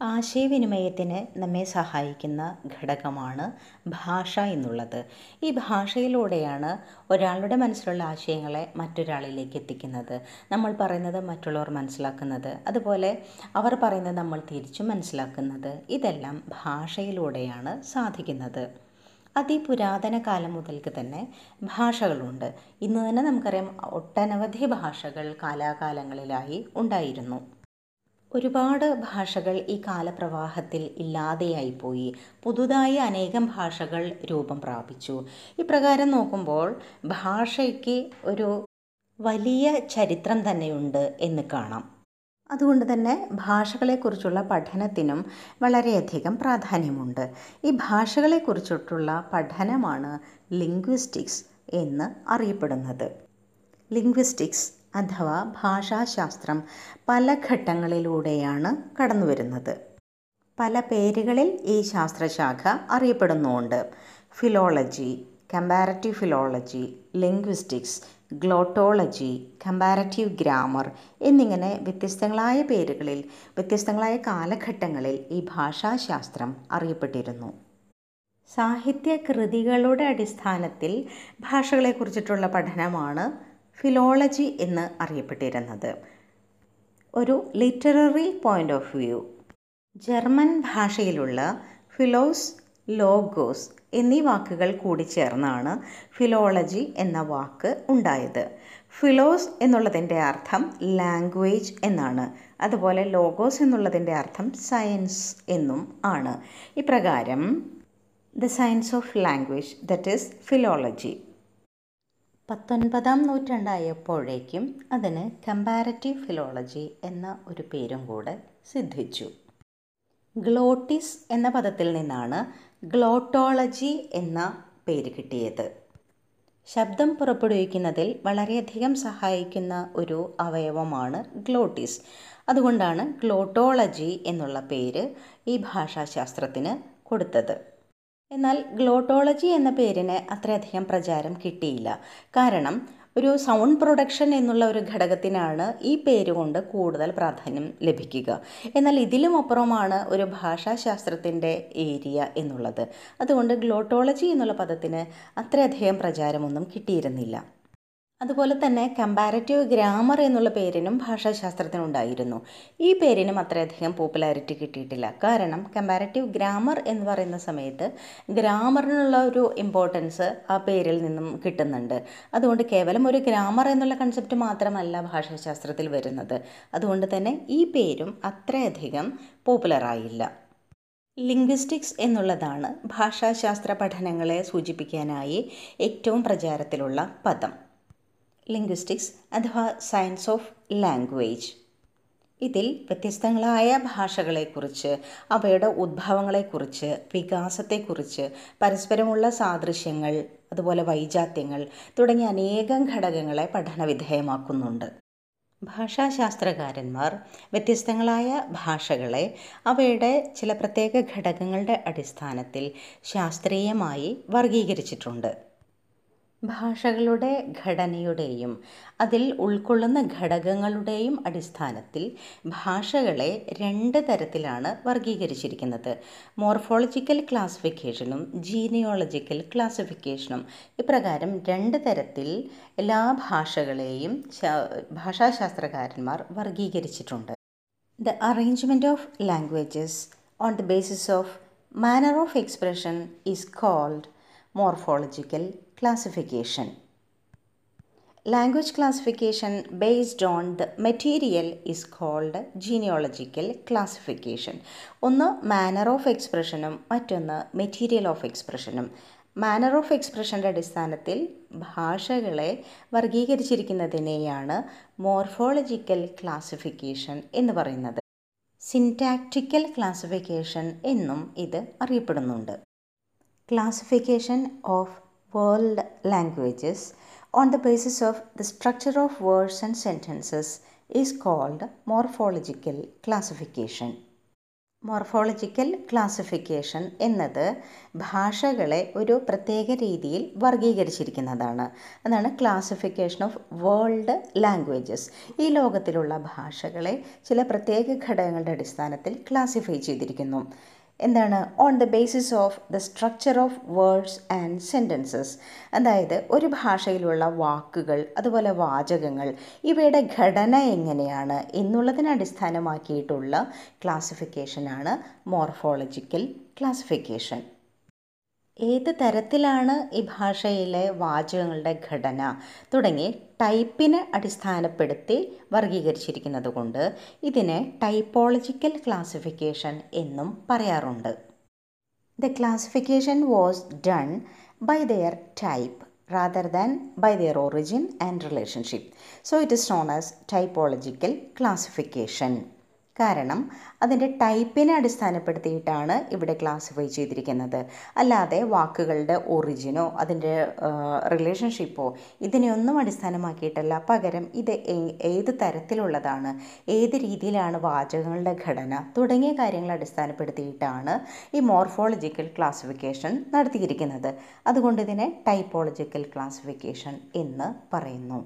ആശയവിനിമയത്തിന് നമ്മെ സഹായിക്കുന്ന ഘടകമാണ് ഭാഷ എന്നുള്ളത്. ഈ ഭാഷയിലൂടെയാണ് ഒരാളുടെ മനസ്സിലുള്ള ആശയങ്ങളെ മറ്റൊരാളിലേക്ക് എത്തിക്കുന്നത്. നമ്മൾ പറയുന്നത് മറ്റുള്ളവർ മനസ്സിലാക്കുന്നത് അതുപോലെ അവർ പറയുന്നത് നമ്മൾ തിരിച്ചു മനസ്സിലാക്കുന്നത് ഇതെല്ലാം ഭാഷയിലൂടെയാണ് സാധിക്കുന്നത്. അതിപുരാതന കാലം മുതൽക്ക് തന്നെ ഭാഷകളുണ്ട്. ഇന്ന് തന്നെ നമുക്കറിയാം ഒട്ടനവധി ഭാഷകൾ കാലാകാലങ്ങളിലായി ഉണ്ടായിരുന്നു. ഒരുപാട് ഭാഷകൾ ഈ കാലപ്രവാഹത്തിൽ ഇല്ലാതെയായിപ്പോയി. പുതുതായി അനേകം ഭാഷകൾ രൂപം പ്രാപിച്ചു. ഇപ്രകാരം നോക്കുമ്പോൾ ഭാഷയ്ക്ക് ഒരു വലിയ ചരിത്രം തന്നെയുണ്ട് എന്ന് കാണാം. അതുകൊണ്ട് തന്നെ ഭാഷകളെക്കുറിച്ചുള്ള പഠനത്തിനും വളരെയധികം പ്രാധാന്യമുണ്ട്. ഈ ഭാഷകളെക്കുറിച്ചിട്ടുള്ള പഠനമാണ് ലിംഗ്വിസ്റ്റിക്സ് എന്ന് അറിയപ്പെടുന്നത്. ലിംഗ്വിസ്റ്റിക്സ് അഥവാ ഭാഷാശാസ്ത്രം പല ഘട്ടങ്ങളിലൂടെയാണ് കടന്നു വരുന്നത് പല പേരുകളിൽ ഈ ശാസ്ത്രശാഖ അറിയപ്പെടുന്നുണ്ട്. Philology comparative philology linguistics glottology comparative grammar എന്നിങ്ങനെ വ്യത്യസ്തങ്ങളായ പേരുകളിൽ വ്യത്യസ്തങ്ങളായ കാലഘട്ടങ്ങളിൽ ഈ ഭാഷാശാസ്ത്രം അറിയപ്പെട്ടിരുന്നു. സാഹിത്യകൃതികളുടെ അടിസ്ഥാനത്തിൽ ഭാഷകളെക്കുറിച്ചിട്ടുള്ള പഠനമാണ് ഫിലോളജി എന്ന് അറിയപ്പെട്ടിരുന്നത്. ഒരു literary point of view German ഭാഷയിലുള്ള ഫിലോസ് ലോഗോസ് എന്നീ വാക്കുകൾ കൂടി ചേർന്നാണ് ഫിലോളജി എന്ന വാക്ക് ഉണ്ടായത്. ഫിലോസ് എന്നുള്ളതിന്റെ അർത്ഥം ലാംഗ്വേജ് എന്നാണ്. അതുപോലെ ലോഗോസ് എന്നുള്ളതിന്റെ അർത്ഥം സയൻസ് എന്നും ആണ്. ഇപ്രകാരം the science of language that is philology പത്തൊൻപതാം നൂറ്റാണ്ടായപ്പോഴേക്കും അതിന് കമ്പാരറ്റീവ് ഫിലോളജി എന്ന ഒരു പേരും കൂടെ സിദ്ധിച്ചു. ഗ്ലോട്ടിസ് എന്ന പദത്തിൽ നിന്നാണ് ഗ്ലോട്ടോളജി എന്ന പേര് കിട്ടിയത്. ശബ്ദം പുറപ്പെടുവിക്കുന്നതിൽ വളരെയധികം സഹായിക്കുന്ന ഒരു അവയവമാണ് ഗ്ലോട്ടിസ്. അതുകൊണ്ടാണ് ഗ്ലോട്ടോളജി എന്നുള്ള പേര് ഈ ഭാഷാശാസ്ത്രത്തിന് കൊടുത്തത്. എന്നാൽ ഗ്ലോട്ടോളജി എന്ന പേരിന് അത്രയധികം പ്രചാരം കിട്ടിയില്ല. കാരണം ഒരു സൗണ്ട് പ്രൊഡക്ഷൻ എന്നുള്ള ഒരു ഘടകത്തിനാണ് ഈ പേരുകൊണ്ട് കൂടുതൽ പ്രാധാന്യം ലഭിക്കുക. എന്നാൽ ഇതിലും അപ്പുറമാണ് ഒരു ഭാഷാശാസ്ത്രത്തിന്റെ ഏരിയ എന്നുള്ളത്. അതുകൊണ്ട് ഗ്ലോട്ടോളജി എന്നുള്ള പദത്തിന് അത്രയധികം പ്രചാരമൊന്നും കിട്ടിയിരുന്നില്ല. അതുപോലെ തന്നെ കമ്പാരറ്റീവ് ഗ്രാമർ എന്നുള്ള പേരിനും ഭാഷാശാസ്ത്രത്തിനുണ്ടായിരുന്നു ഈ പേരിനും അത്രയധികം പോപ്പുലാരിറ്റി കിട്ടിയിട്ടില്ല. കാരണം കമ്പാരറ്റീവ് ഗ്രാമർ എന്ന് പറയുന്ന സമയത്ത് ഗ്രാമറിനുള്ള ഒരു ഇമ്പോർട്ടൻസ് ആ പേരിൽ നിന്നും കിട്ടുന്നുണ്ട്. അതുകൊണ്ട് കേവലം ഒരു ഗ്രാമർ എന്നുള്ള കൺസെപ്റ്റ് മാത്രമല്ല ഭാഷാശാസ്ത്രത്തിൽ വരുന്നത്. അതുകൊണ്ട് തന്നെ ഈ പേരും അത്രയധികം പോപ്പുലറായില്ല ലിംഗ്വിസ്റ്റിക്സ് എന്നുള്ളതാണ് ഭാഷാശാസ്ത്ര പഠനങ്ങളെ സൂചിപ്പിക്കാനായി ഏറ്റവും പ്രചാരത്തിലുള്ള പദം. ലിംഗ്വിസ്റ്റിക്സ് അഥവാ സയൻസ് ഓഫ് ലാംഗ്വേജ് ഇതിൽ വ്യത്യസ്തങ്ങളായ ഭാഷകളെക്കുറിച്ച് അവയുടെ ഉദ്ഭവങ്ങളെക്കുറിച്ച് വികാസത്തെക്കുറിച്ച് പരസ്പരമുള്ള സാദൃശ്യങ്ങൾ അതുപോലെ വൈജാത്യങ്ങൾ തുടങ്ങിയ അനേകം ഘടകങ്ങളെ പഠനവിധേയമാക്കുന്നുണ്ട്. ഭാഷാശാസ്ത്രകാരന്മാർ വ്യത്യസ്തങ്ങളായ ഭാഷകളെ അവയുടെ ചില പ്രത്യേക ഘടകങ്ങളുടെ അടിസ്ഥാനത്തിൽ ശാസ്ത്രീയമായി വർഗീകരിച്ചിട്ടുണ്ട് ഭാഷകളുടെ ഘടനയുടെയും അതിൽ ഉൾക്കൊള്ളുന്ന ഘടകങ്ങളുടെയും അടിസ്ഥാനത്തിൽ ഭാഷകളെ രണ്ട് തരത്തിലാണ് വർഗീകരിച്ചിരിക്കുന്നത് മോർഫോളജിക്കൽ ക്ലാസിഫിക്കേഷനും ജീനിയോളജിക്കൽ ക്ലാസിഫിക്കേഷനും ഇപ്രകാരം രണ്ട് തരത്തിൽ എല്ലാ ഭാഷകളെയും ഭാഷാശാസ്ത്രകാരന്മാർ വർഗീകരിച്ചിട്ടുണ്ട് the arrangement of languages on the basis of manner of expression is called morphological classification. Language classification based on the material is called genealogical classification. ഒന്ന് മാനർ ഓഫ് എക്സ്പ്രഷനും മറ്റൊന്ന് മെറ്റീരിയൽ ഓഫ് എക്സ്പ്രഷനും മാനർ ഓഫ് എക്സ്പ്രഷന്റെ അടിസ്ഥാനത്തിൽ ഭാഷകളെ വർഗീകരിച്ചിരിക്കുന്നതിനെയാണ് morphological classification എന്ന് പറയുന്നത് സിന്റാക്റ്റിക്കൽ classification എന്നും ഇത് അറിയപ്പെടുന്നുണ്ട് classification of world languages on the basis of the structure of words and sentences is called morphological classification. Morphological classification എന്നത് ഭാഷകളെ ഒരു പ്രത്യേക രീതിയിൽ വർഗീകരിച്ചിരിക്കുന്നതാണ് അതാണ് ക്ലാസിഫിക്കേഷൻ ഓഫ് വേൾഡ് ലാംഗ്വേജസ് ഈ ലോകത്തിലുള്ള ഭാഷകളെ ചില പ്രത്യേക ഘടകങ്ങളുടെ അടിസ്ഥാനത്തിൽ ക്ലാസിഫൈ ചെയ്തിരിക്കുന്നു. എന്താണ് on the basis of the structure of words and sentences അതായത് ഒരു ഭാഷയിലുള്ള വാക്കുകൾ അതുപോലെ വാചകങ്ങൾ ഇവയുടെ ഘടന എങ്ങനെയാണ് എന്നുള്ളതിനെ അടിസ്ഥാനമാക്കിയിട്ടുള്ള ക്ലാസിഫിക്കേഷനാണ് മോർഫോളജിക്കൽ ക്ലാസിഫിക്കേഷൻ ഏത് തരത്തിലാണ് ഈ ഭാഷയിലെ വാചകങ്ങളുടെ ഘടന തുടങ്ങി ടൈപ്പിനെ അടിസ്ഥാനപ്പെടുത്തി വർഗീകരിച്ചിരിക്കുന്നത് കൊണ്ട് ഇതിനെ ടൈപ്പോളജിക്കൽ ക്ലാസിഫിക്കേഷൻ എന്നും പറയാറുണ്ട്. The classification was done by their type rather than by their origin and relationship so it is known as typological classification കാരണം അതിന്റെ ടൈപ്പിനെ അടിസ്ഥാനപ്പെടുത്തിയിട്ടാണ് ഇവിടെ ക്ലാസിഫൈ ചെയ്തിരിക്കുന്നത്. അല്ലാതെ വാക്കുകളുടെ ഒറിജിനോ അതിന്റെ റിലേഷൻഷിപ്പോ ഇതിനെയൊന്നും അടിസ്ഥാനമാക്കിയിട്ടല്ല. പകരം ഇത് ഏത് തരത്തിലുള്ളതാണ് ഏത് രീതിയിലാണ് വാചകങ്ങളുടെ ഘടന തുടങ്ങിയ കാര്യങ്ങൾ അടിസ്ഥാനപ്പെടുത്തിയിട്ടാണ് ഈ മോർഫോളജിക്കൽ ക്ലാസിഫിക്കേഷൻ നടത്തിയിരിക്കുന്നത്. അതുകൊണ്ട് ഇതിനെ ടൈപ്പോളജിക്കൽ ക്ലാസിഫിക്കേഷൻ എന്ന് പറയുന്നു.